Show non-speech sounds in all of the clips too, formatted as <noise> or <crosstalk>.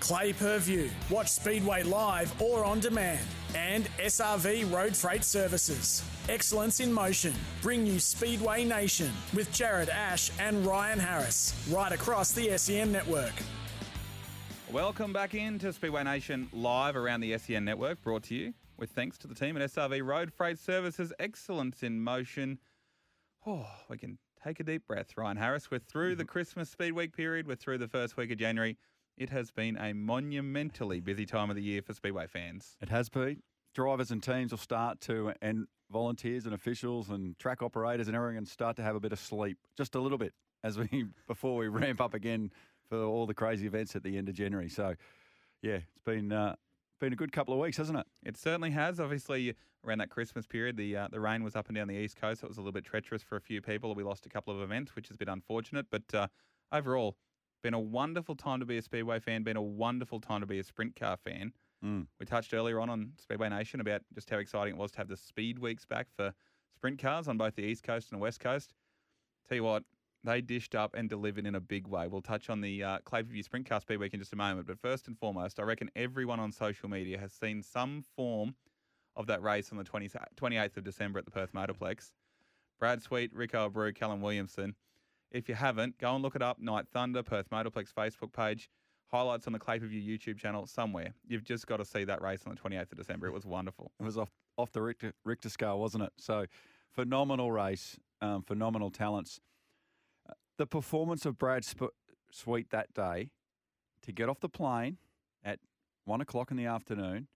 Clay Per View, watch Speedway live or on demand, and SRV Road Freight Services. Excellence in motion. Bring you Speedway Nation with Jarred Ash and Ryan Harris, right across the SEN network. Welcome back into Speedway Nation live around the SEN network, brought to you with thanks to the team at SRV Road Freight Services. Excellence in motion. Oh, we can take a deep breath, Ryan Harris. We're through the mm-hmm. Christmas Speed Week period. We're through the first week of January. It has been a monumentally busy time of the year for Speedway fans. It has been. Drivers and teams will start to, and volunteers and officials and track operators and everyone start to have a bit of sleep, just a little bit, as we <laughs> before we ramp up again for all the crazy events at the end of January. So, yeah, it's been uh, been a good couple of weeks, hasn't it? It certainly has. Obviously, around that Christmas period, the uh, the rain was up and down the east coast. It was a little bit treacherous for a few people. We lost a couple of events, which is a bit unfortunate. But uh, overall, been a wonderful time to be a Speedway fan. Been a wonderful time to be a sprint car fan. Mm. We touched earlier on on Speedway Nation about just how exciting it was to have the speed weeks back for sprint cars on both the east coast and the west coast. Tell you what, they dished up and delivered in a big way. We'll touch on the uh, Clayview Sprint Car Speed Week in just a moment. But first and foremost, I reckon everyone on social media has seen some form of that race on the 20, 28th of December at the Perth Motorplex. Brad Sweet, Rico Abreu, Callum Williamson. If you haven't, go and look it up. Night Thunder, Perth Motorplex Facebook page, highlights on the Clay View YouTube channel somewhere. You've just got to see that race on the 28th of December. It was wonderful. It was off off the Richter, Richter scale, wasn't it? So, phenomenal race, um, phenomenal talents. Uh, The performance of Brad Sp- Sweet that day to get off the plane at one o'clock in the afternoon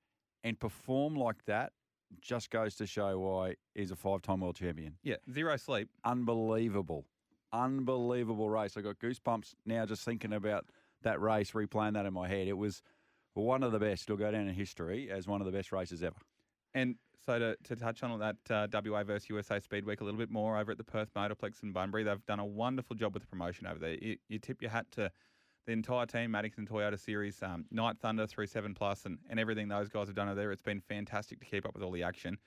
and perform like that just goes to show why he's a five-time world champion. Yeah, zero sleep. Unbelievable, unbelievable race. I got goosebumps now just thinking about that race, replaying that in my head. It was one of the best. It'll go down in history as one of the best races ever. And so to, to touch on that uh, WA versus USA Speed Week a little bit more over at the Perth Motorplex in Bunbury, they've done a wonderful job with the promotion over there. You, you tip your hat to the entire team, Maddington Toyota Series, um, Night Thunder, 37 Plus, and, and everything those guys have done over there. It's been fantastic to keep up with all the action.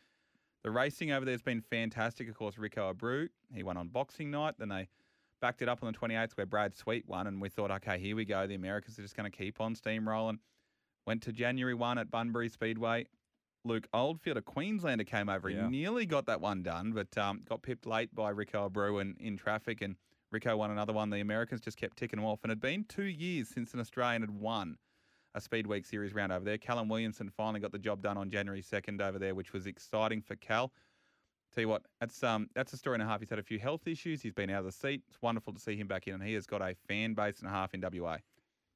The racing over there has been fantastic. Of course, Rico Abreu, he won on Boxing Night. Then they backed it up on the 28th where Brad Sweet won, and we thought, okay, here we go. The Americans are just going to keep on steamrolling. Went to January 1 at Bunbury Speedway. Luke Oldfield, a Queenslander, came over. Yeah. He nearly got that one done, but um, got pipped late by Rico Abreu in, in traffic, and Rico won another one. The Americans just kept ticking them off, and it had been two years since an Australian had won a Speed Week Series round over there. Callum Williamson finally got the job done on January 2nd over there, which was exciting for Cal. Tell you what, that's um that's a story and a half. He's had a few health issues. He's been out of the seat. It's wonderful to see him back in, and he has got a fan base and a half in WA.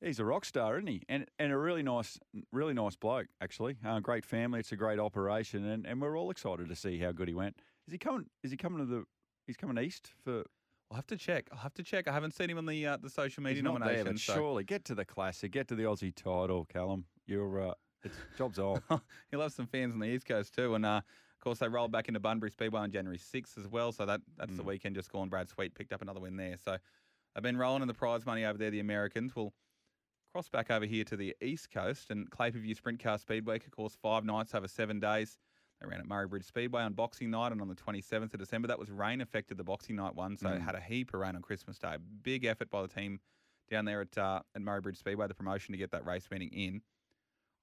He's a rock star, isn't he? And and a really nice, really nice bloke, actually. Uh, great family. It's a great operation, and, and we're all excited to see how good he went. Is he coming? Is he coming to the? He's coming east for. I'll have to check. I'll have to check. I haven't seen him on the uh, the social media He's not there, nomination. but so- surely get to the classic, get to the Aussie title, Callum. You're uh, it's job's on. <laughs> He'll have some fans on the East Coast too. And uh, of course, they rolled back into Bunbury Speedway on January 6th as well. So that that's the Mm. weekend just gone. Brad Sweet picked up another win there. So they've been rolling in the prize money over there. The Americans will cross back over here to the East Coast and Clayperview Sprint Car Speedway. Of course, five nights over seven days. They ran at Murray Bridge Speedway on Boxing Night and on the 27th of December. That was rain affected the Boxing Night one, so it Mm. had a heap of rain on Christmas Day. Big effort by the team down there at uh, at Murray Bridge Speedway, the promotion to get that race meeting in.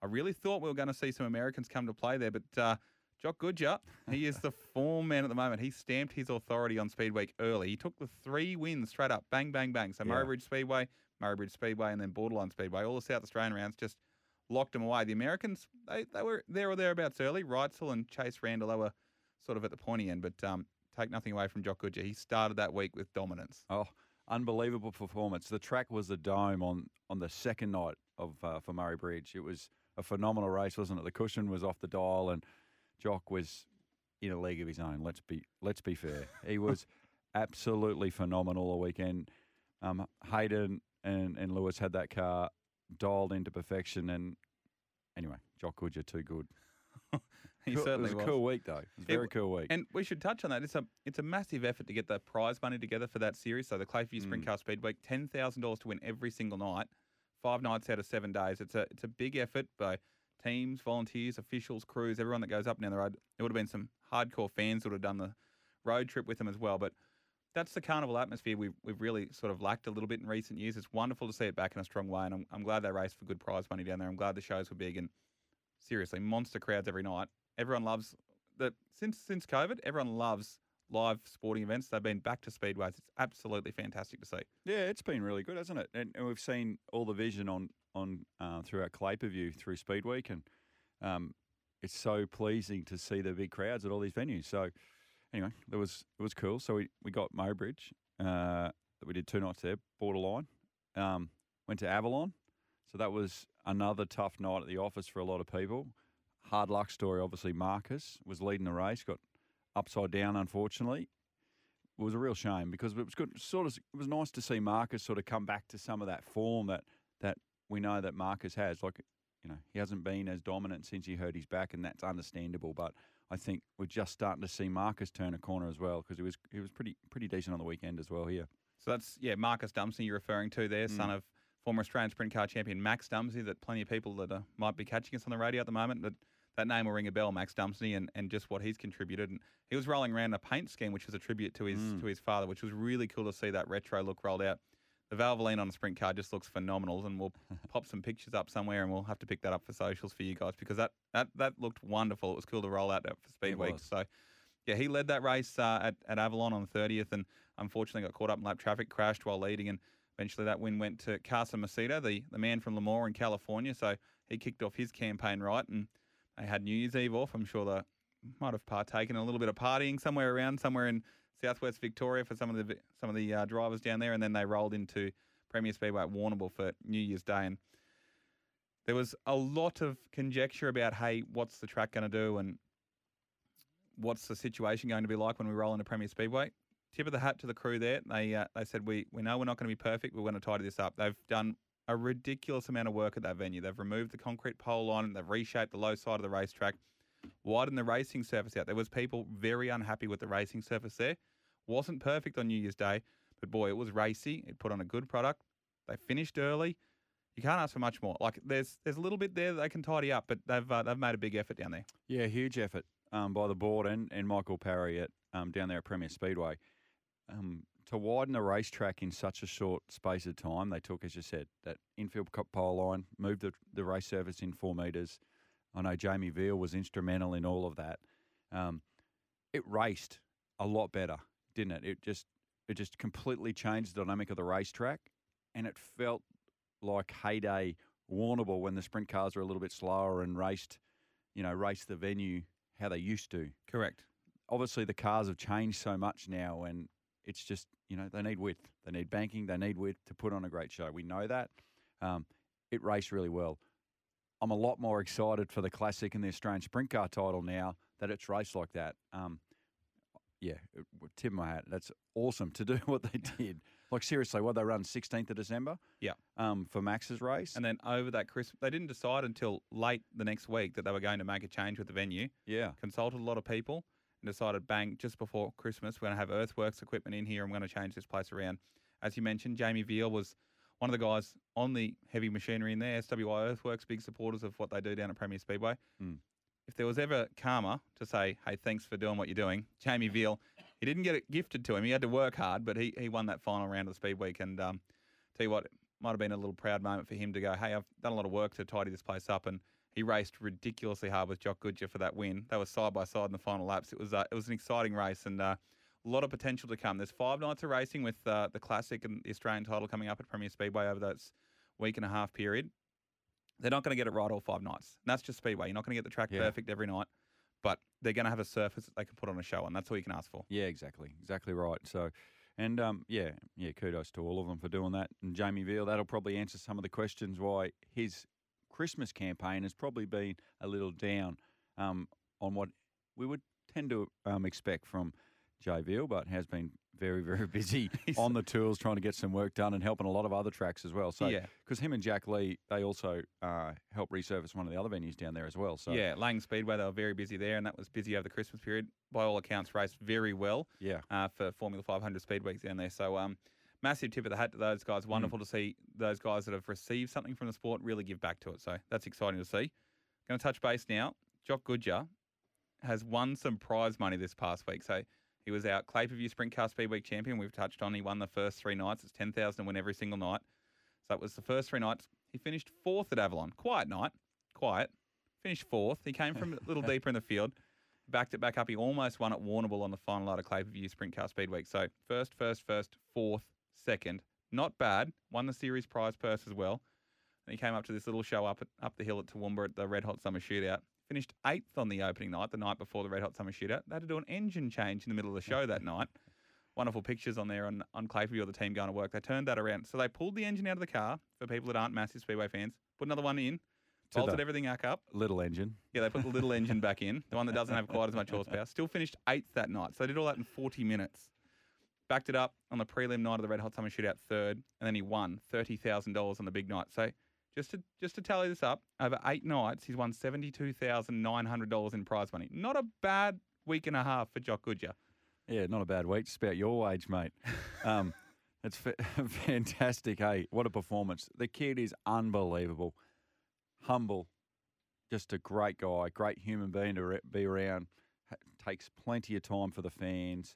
I really thought we were going to see some Americans come to play there, but uh, Jock Goodyer, he is the <laughs> form man at the moment. He stamped his authority on Speed Week early. He took the three wins straight up, bang, bang, bang. So Murray Bridge Speedway, Murray Bridge Speedway, and then Borderline Speedway. All the South Australian rounds just locked them away. The Americans, they, they were there or thereabouts early. Reitzel and Chase Randall, they were sort of at the pointy end, but um, take nothing away from Jock Goodyer. He started that week with dominance. Oh, unbelievable performance. The track was the dome on, on the second night of uh, for Murray Bridge. It was a phenomenal race, wasn't it? The cushion was off the dial, and Jock was in a league of his own. Let's be let's be fair. He <laughs> was absolutely phenomenal all weekend. Um, Hayden and, and Lewis had that car dialed into perfection, and anyway, Jock Goodyer too good. <laughs> He Cool- certainly it was was. a cool week though. It was a very w- cool week. And we should touch on that. It's a it's a massive effort to get the prize money together for that series. So the Clayview Sprint Mm. Car Speed Week, ten thousand dollars to win every single night, five nights out of seven days. It's a it's a big effort by teams, volunteers, officials, crews, everyone that goes up and down the road. There would have been some hardcore fans that would have done the road trip with them as well. But that's the carnival atmosphere we've, we've really sort of lacked a little bit in recent years. It's wonderful to see it back in a strong way, and I'm, I'm glad they raced for good prize money down there. I'm glad the shows were big and seriously monster crowds every night. Everyone loves that since since COVID. Everyone loves live sporting events. They've been back to speedways. It's absolutely fantastic to see. Yeah, it's been really good, hasn't it? And, and we've seen all the vision on on uh, through our Clay view through Speed Week, and um, it's so pleasing to see the big crowds at all these venues. So anyway, it was it was cool. So we, we got Murray Bridge. Uh, we did two nights there, borderline. Um, went to Avalon. So that was another tough night at the office for a lot of people. Hard luck story, obviously. Marcus was leading the race, got upside down, unfortunately it was a real shame because it was good. Sort of, it was nice to see Marcus sort of come back to some of that form that that we know that Marcus has. Like, you know, he hasn't been as dominant since he hurt his back, and that's understandable. But I think we're just starting to see Marcus turn a corner as well because he was he was pretty pretty decent on the weekend as well here. So that's yeah, Marcus Dumesny you're referring to there, son of former Australian sprint car champion Max Dumesny. That plenty of people that uh, might be catching us on the radio at the moment that that name will ring a bell, Max Dumesny, and, and just what he's contributed. And he was rolling around a paint scheme, which was a tribute to his to his father, which was really cool to see that retro look rolled out. The Valvoline on a sprint car just looks phenomenal, and we'll <laughs> pop some pictures up somewhere, and we'll have to pick that up for socials for you guys because that that, that looked wonderful. It was cool to roll out for Speed It Week. was. So yeah, he led that race uh, at, at Avalon on the 30th and unfortunately got caught up in lap traffic, crashed while leading, and eventually that win went to Carson Macedo, the, the man from Lemoore in California. So he kicked off his campaign right, and they had New Year's Eve off. I'm sure they might have partaken in a little bit of partying somewhere around, somewhere in southwest Victoria for some of the some of the uh, drivers down there, and then they rolled into Premier Speedway at Warrnambool for New Year's Day, and there was a lot of conjecture about, hey, what's the track going to do, and what's the situation going to be like when we roll into Premier Speedway? Tip of the hat to the crew there. They uh, they said we we know we're not going to be perfect. We're going to tidy this up. They've done a ridiculous amount of work at that venue. They've removed the concrete pole line. They've reshaped the low side of the racetrack, widened the racing surface out. There was people very unhappy with the racing surface there. Wasn't perfect on New Year's Day, but boy, it was racy. It put on a good product. They finished early. You can't ask for much more. Like there's there's a little bit there that they can tidy up, but they've uh, they've made a big effort down there. Yeah, huge effort um, by the board and, and Michael Parry at um, down there at Premier Speedway. Um, to widen the racetrack in such a short space of time, they took, as you said, that infield co- pole line, moved the, the race surface in four metres. I know Jamie Veal was instrumental in all of that. Um, it raced a lot better, didn't it? It just it just completely changed the dynamic of the racetrack, and it felt like heyday Warrnambool when the sprint cars were a little bit slower and raced, you know, raced the venue how they used to. Correct. Obviously, the cars have changed so much now, and it's just you know they need width, they need banking, they need width to put on a great show. We know that. Um, it raced really well. I'm a lot more excited for the classic and the Australian sprint car title now that it's raced like that. Um, yeah, tip my hat. That's awesome to do <laughs> what they <laughs> did. like seriously, what they run 16th of December. Yeah. Um, for Max's race. And then over that Christmas, they didn't decide until late the next week that they were going to make a change with the venue. yeah. Consulted a lot of people and decided, bang, just before Christmas, we're going to have Earthworks equipment in here. and we're going to change this place around. As you mentioned, Jamie Veal was one of the guys on the heavy machinery in there. SWI Earthworks, big supporters of what they do down at Premier Speedway. Mm. If there was ever karma to say, hey, thanks for doing what you're doing, Jamie Veal, he didn't get it gifted to him. He had to work hard, but he, he won that final round of the Speed Week. And um, tell you what, it might have been a little proud moment for him to go, hey, I've done a lot of work to tidy this place up. And he raced ridiculously hard with Jock Goodyer for that win. They were side by side in the final laps. It was uh, it was an exciting race and uh, a lot of potential to come. There's five nights of racing with uh, the Classic and the Australian title coming up at Premier Speedway over that week and a half period. They're not going to get it right all five nights. And that's just Speedway. You're not going to get the track Yeah. perfect every night, but they're going to have a surface that they can put on a show, and that's all you can ask for. Yeah, exactly, exactly right. So, and um, yeah, yeah, kudos to all of them for doing that. And Jamie Veal, that'll probably answer some of the questions why his Christmas campaign has probably been a little down um, on what we would tend to um, expect from Jay Veal, but has been very, very <laughs> busy on the tools trying to get some work done and helping a lot of other tracks as well. So, Yeah. because him and Jack Lee, they also uh, help resurface one of the other venues down there as well. So, yeah, Lang Speedway, they were very busy there, and that was busy over the Christmas period. By all accounts, raced very well yeah, uh, for Formula 500 speed weeks down there. So, um, massive tip of the hat to those guys. Mm. Wonderful to see those guys that have received something from the sport really give back to it. So, that's exciting to see. Going to touch base now. Jock Goodyer has won some prize money this past week. So, he was our Clay View Sprint Car Speed Week champion. We've touched on. He won the first three nights. It's 10,000 to win every single night. So, that was the first three nights. He finished fourth at Avalon. Quiet night. Quiet. Finished fourth. He came from a little <laughs> deeper in the field backed it back up. He almost won at Warrnambool on the final night of Clay View Sprint Car Speed Week. So first, first, first, fourth, second. Not bad. Won the series prize purse as well. And he came up to this little show up at, up the hill at Toowoomba at the Red Hot Summer Shootout. Finished eighth on the opening night, the night before the Red Hot Summer Shootout. They had to do an engine change in the middle of the show that night. <laughs> Wonderful pictures on there on, on Clay Per View of the team going to work. They turned that around. So they pulled the engine out of the car for people that aren't massive Speedway fans. Put another one in. To Bolted everything back up. little engine. Yeah, they put the little engine back in, the one that doesn't have <laughs> quite as much horsepower. Still finished eighth that night. So they did all that in 40 minutes. Backed it up on the prelim night of the Red Hot Summer Shootout third, and then he won $30,000 on the big night. So just to just to tally this up, over eight nights, he's won $72,900 in prize money. Not a bad week and a half for Jock Goodyer. Yeah, not a bad week. Just about your wage, mate. Um, <laughs> it's fa- <laughs> fantastic. Hey, what a performance! The kid is unbelievable, humble, just a great guy, great human being to re- be around. Ha- takes plenty of time for the fans.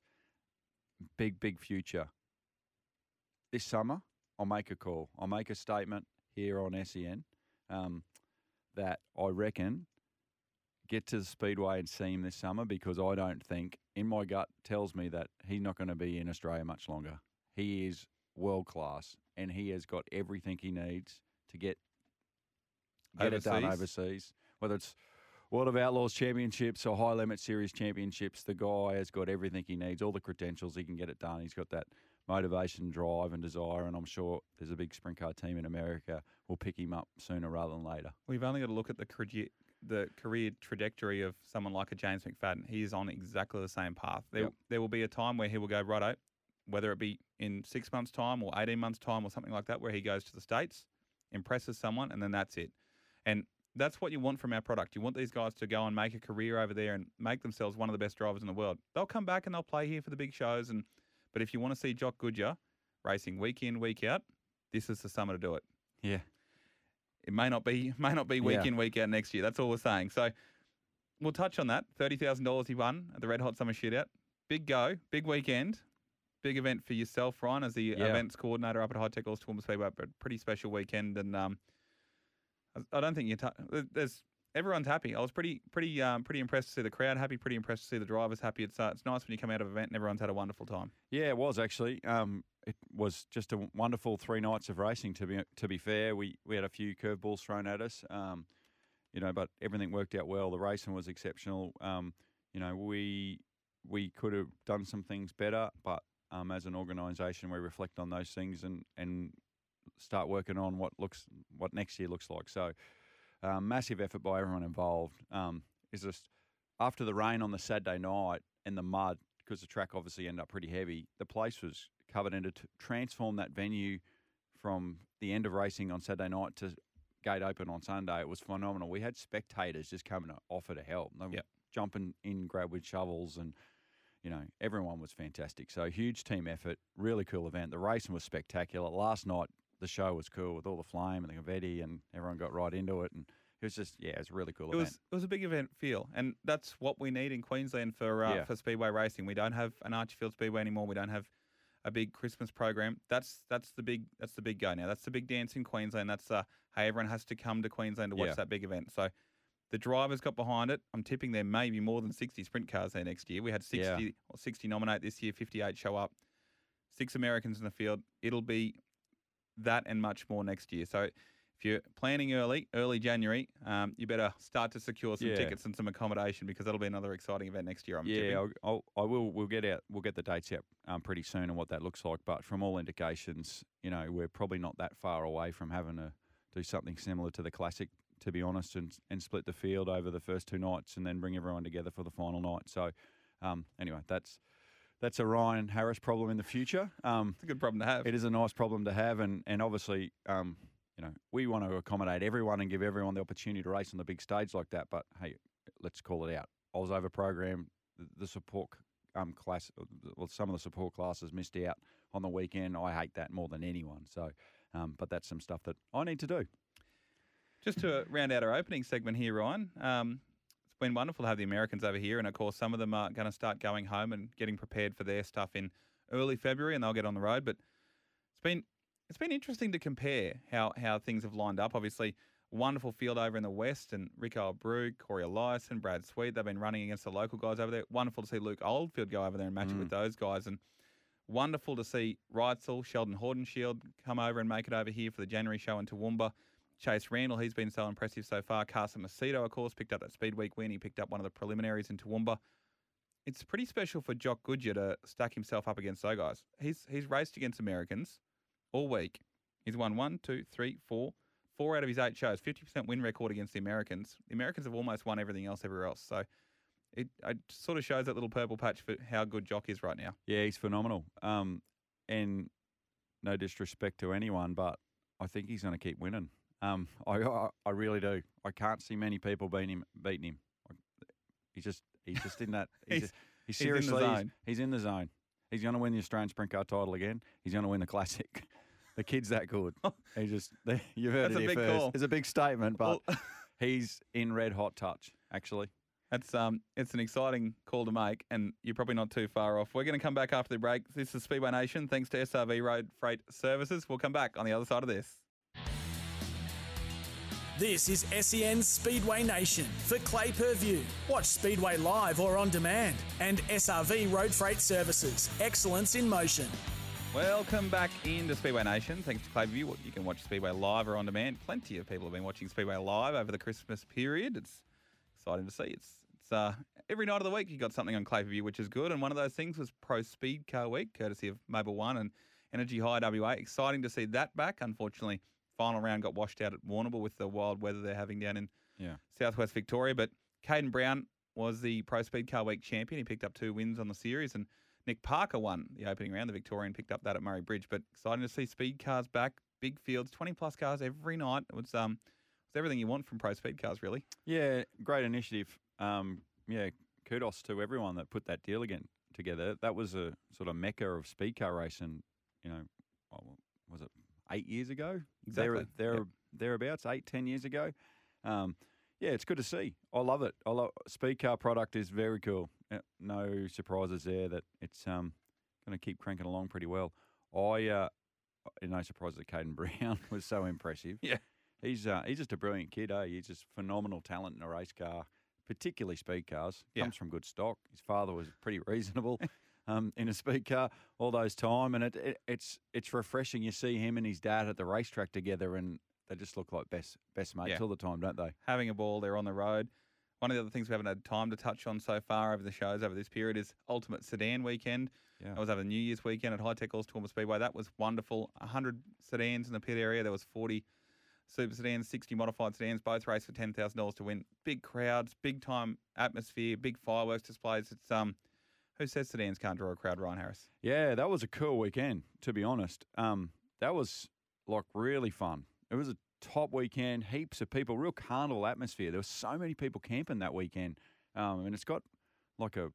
Big, big future. This summer, I'll make a call. I'll make a statement here on SEN um, that I reckon get to the speedway and see him this summer because I don't think, in my gut, tells me that he's not going to be in Australia much longer. He is world class and he has got everything he needs to get get it done Overseas? overseas. Whether it's World of Outlaws Championships or High Limit Series Championships, the guy has got everything he needs, all the credentials. He can get it done. He's got that motivation, drive, and desire. And I'm sure there's a big sprint car team in America will pick him up sooner rather than later. We've only got to look at the career, the career trajectory of someone like a James McFadden. He is on exactly the same path. There, Yep. there will be a time where he will go right righto, whether it be in six months' time or eighteen months' time or something like that, where he goes to the states, impresses someone, and then that's it. And that's what you want from our product. You want these guys to go and make a career over there and make themselves one of the best drivers in the world. They'll come back and they'll play here for the big shows. And but if you want to see Jock Goodyer racing week in week out, this is the summer to do it. Yeah. It may not be <laughs> may not be week Yeah. in week out next year. That's all we're saying. So we'll touch on that. Thirty thousand dollars he won at the Red Hot Summer Shootout. Big go, big weekend, big event for yourself, Ryan, as the Yeah. events coordinator up at Hi-Tec Oils Toowoomba Speedway. But pretty special weekend, and um, I- I don't think you. ta- there's everyone's happy. I was pretty pretty um, pretty impressed to see the crowd happy. Pretty impressed to see the drivers happy. It's uh, it's nice when you come out of an event and everyone's had a wonderful time. Yeah, it was actually. Um, it was just a wonderful three nights of racing. To be to be fair, we we had a few curveballs thrown at us. Um, you know, but everything worked out well. The racing was exceptional. Um, you know, we we could have done some things better, but um, as an organisation, we reflect on those things and and start working on what looks what next year looks like. So, um, massive effort by everyone involved. Um, is just after the rain on the Saturday night and the mud, because the track obviously ended up pretty heavy. The place was covered, and to t- transform that venue from the end of racing on Saturday night to gate open on Sunday, it was phenomenal. We had spectators just coming to offer to help. They Yep. jumping in, grab with shovels, and you know everyone was fantastic. So huge team effort, really cool event. The racing was spectacular. Last night the show was cool with all the flame and the confetti, and everyone got right into it, and it was just yeah, it was a really cool It event. was it was a big event feel, and that's what we need in Queensland for uh, Yeah. for speedway racing. We don't have an Archerfield Speedway anymore. We don't have a big Christmas program. That's that's the big that's the big go now. That's the big dance in Queensland. That's uh, hey, everyone has to come to Queensland to watch Yeah. that big event. So the drivers got behind it. I'm tipping there maybe more than 60 sprint cars there next year. We had 60 Yeah. or 60 nominate this year, 58 show up, six Americans in the field. It'll be that and much more next year. So if you're planning early, early January, um, you better start to secure some Yeah. tickets and some accommodation because that'll be another exciting event next year. I'm yeah. I'll, I'll, I will. We'll get out. We'll get the dates out um, pretty soon and what that looks like. But from all indications, you know, we're probably not that far away from having to do something similar to the classic, to be honest, and and split the field over the first two nights and then bring everyone together for the final night. So, um, anyway, that's that's a Ryan Harris problem in the future. Um, It's a good problem to have. it is a nice problem to have, and and obviously, um, you know, we want to accommodate everyone and give everyone the opportunity to race on the big stage like that. But hey, let's call it out. I was over programmed. The, the support um class, well, some of the support classes missed out on the weekend. I hate that more than anyone. So, um, but that's some stuff that I need to do. Just to round out our opening segment here, Ryan, um, been wonderful to have the Americans over here. And of course, some of them are going to start going home and getting prepared for their stuff in early February and they'll get on the road. But it's been it's been interesting to compare how, how things have lined up. Obviously, wonderful field over in the West and Rico Abreu, Cory Eliason, Brad Sweet. They've been running against the local guys over there. Wonderful to see Luke Oldfield go over there and match it with mm. those guys. And wonderful to see Reitzel, Sheldon Haudenschild come over and make it over here for the January show in Toowoomba. Chase Randall, he's been so impressive so far. Carson Macedo, of course, picked up that Speed Week win. He picked up one of the preliminaries in Toowoomba. It's pretty special for Jock Goodyer to stack himself up against those guys. He's he's raced against Americans all week. He's won one, two, three, four, four out of his eight shows. Fifty percent win record against the Americans. The Americans have almost won everything else everywhere else. So it, it sort of shows that little purple patch for how good Jock is right now. Yeah, he's phenomenal. Um, and no disrespect to anyone, but I think he's going to keep winning. Um, I, I I really do. I can't see many people beating him. Beating him. He's just he's just in that. <laughs> He's, He's- just, he's he's in the seriously he's- zone. He's, in the zone. He's going to win the Australian Sprint Car title again. He's going to win the Classic. <laughs> The kid's that good. <laughs> He just you've heard That's it a big first. call. It's a big statement, but Well- he's in red hot touch. Actually, That's um, it's an exciting call to make, and you're probably not too far off. We're going to come back after the break. This is Speedway Nation, thanks to SRV Road Freight Services. We'll come back on the other side of this. This is SEN Speedway Nation for Clay Per View. Watch Speedway live or on demand. And SRV Road Freight Services. Excellence in motion. Welcome back into Speedway Nation. Thanks to Clayview. You can watch Speedway live or on demand. Plenty of people have been watching Speedway live over the Christmas period. It's exciting to see. It's it's uh, every night of the week you got something on Clayview, which is good. And one of those things was Pro Speed Car Week, courtesy of Mobil 1 and Energy High WA. Exciting to see that back. Unfortunately, final round got washed out at Warrnambool with the wild weather they're having down in yeah. Southwest Victoria. But Caden Brown was the Pro Speed Car Week champion. He picked up two wins on the series, and Nick Parker won the opening round. The Victorian picked up that at Murray Bridge. But exciting to see speed cars back, big fields, twenty plus cars every night. It was um, it was everything you want from Pro Speed cars, really. Yeah, great initiative. Um, yeah, kudos to everyone that put that deal again together. That was a sort of mecca of speed car racing. You know, what was it eight years ago? Exactly. there, Yep. thereabouts, eight, ten years ago. Um, yeah, it's good to see. I love it. I love speed car product is very cool. Uh, No surprises there. That it's um going to keep cranking along pretty well. I uh, no surprise that Caden <laughs> Brown was so impressive. Yeah. He's uh, he's just a brilliant kid, eh? He's just phenomenal talent in a race car, particularly speed cars. Yeah. Comes from good stock. His father was pretty reasonable <laughs> um, in a speed car all those time, and it, it, it's it's refreshing. You see him and his dad at the racetrack together, and they just look like best best mates Yeah. all the time, don't they? Having a ball, they're on the road. One of the other things we haven't had time to touch on so far over the shows over this period is Ultimate Sedan Weekend. Yeah. I was over the New Year's weekend at Hi-Tec Oils Toowoomba Speedway. That was wonderful. 100 sedans in the pit area. There was 40 super sedans, 60 modified sedans. Both raced for $10,000 to win. Big crowds, big time atmosphere, big fireworks displays. It's um, who says sedans can't draw a crowd? Ryan Harris. Yeah, that was a cool weekend, to be honest. Um, that was like really fun. It was a top weekend, heaps of people, real carnival atmosphere. There were so many people camping that weekend. Um, and it's got like a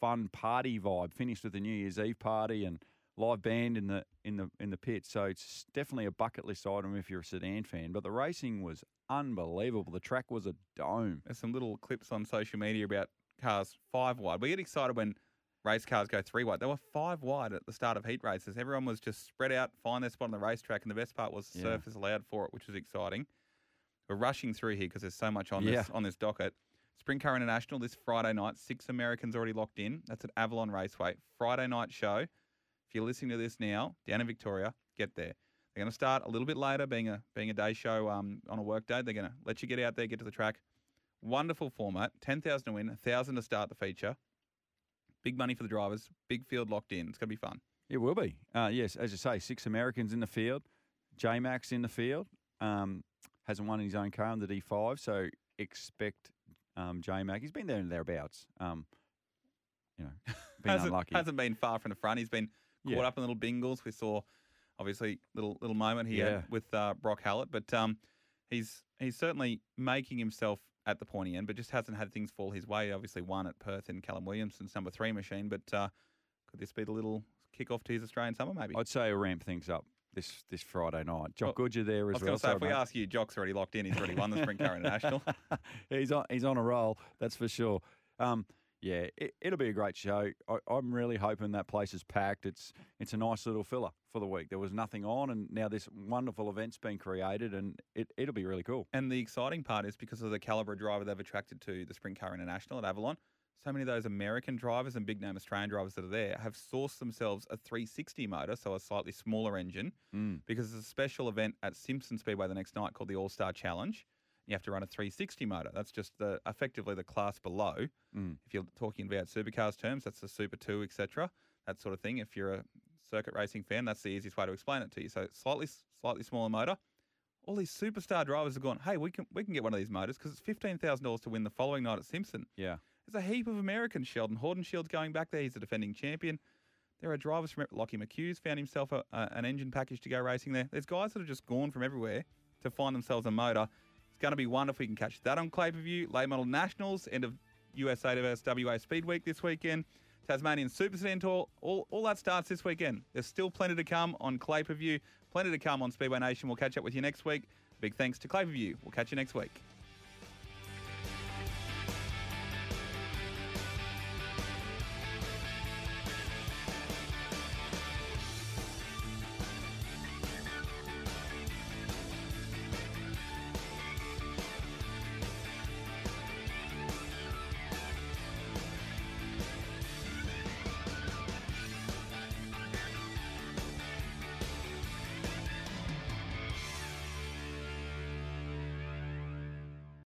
fun party vibe, finished with a New Year's Eve party and live band in the in the in the pit. So it's definitely a bucket list item if you're a sedan fan. But the racing was unbelievable. The track was a dome. There's some little clips on social media about cars five wide. We get excited when race cars go three wide. They were five wide at the start of heat races. Everyone was just spread out, find their spot on the racetrack, and the best part was the Yeah. surface allowed for it, which was exciting. We're rushing through here because there's so much on Yeah. this on this docket. Sprint Car International this Friday night. Six Americans already locked in. That's at Avalon Raceway. Friday night show. If you're listening to this now, down in Victoria, get there. They're going to start a little bit later, being a being a day show um, on a work day. They're going to let you get out there, get to the track. Wonderful format. Ten thousand to win, thousand to start the feature. Big money for the drivers. Big field locked in. It's going to be fun. It will be. Uh, yes, as you say, six Americans in the field. J Mac in the field. Um, hasn't won in his own car in the D5, so expect um, J Mac. He's been there and thereabouts. Um, you know, <laughs> been hasn't, unlucky. hasn't been far from the front. He's been caught Yeah. up in little bingles. We saw, obviously, little little moment here Yeah. with uh, Brock Hallett, but um, he's he's certainly making himself at the pointy end, but just hasn't had things fall his way. Obviously, won at Perth in Callum Williamson's number three machine, but uh, could this be the little kick-off to his Australian summer? Maybe. I'd say ramp things up this this Friday night. Jock Well, Goodyer there I as was going well. to say, if we mate. ask you, Jock's already locked in. He's already won the Sprint Car International. <laughs> he's on he's on a roll, that's for sure. Um, yeah, it, it'll be a great show. I, I'm really hoping that place is packed. It's it's a nice little filler for the week. There was nothing on, and now this wonderful event's been created, and it, it'll be really cool. And the exciting part is because of the caliber of driver they've attracted to the Sprint Car International at Avalon. So many of those American drivers and big name Australian drivers that are there have sourced themselves a 360 motor, so a slightly smaller engine, Mm. because there's a special event at Simpson Speedway the next night called the All Star Challenge. You have to run a 360 motor. That's just the effectively the class below. Mm. If you're talking about supercars terms, that's the Super 2, etc. That sort of thing. If you're a circuit racing fan, that's the easiest way to explain it to you. So slightly slightly smaller motor all these superstar drivers have gone, hey, we can we can get one of these motors because it's fifteen thousand dollars to win the following night at Simpson. Yeah. There's a heap of Americans. Sheldon Haudenschild's going back there. He's a defending champion. There are drivers from Lockie McHugh's found himself a, a, an engine package to go racing there. There's guys that have just gone from everywhere to find themselves a motor. Going to be wonderful. You can catch that on Clay Per View. Late Model Nationals, end of USA vs WA Speed Week this weekend. Tasmanian Super Sedan Tour, all, all that starts this weekend. There's still plenty to come on Clay Per View, plenty to come on Speedway Nation. We'll catch up with you next week. Big thanks to Clay Per View. We'll catch you next week.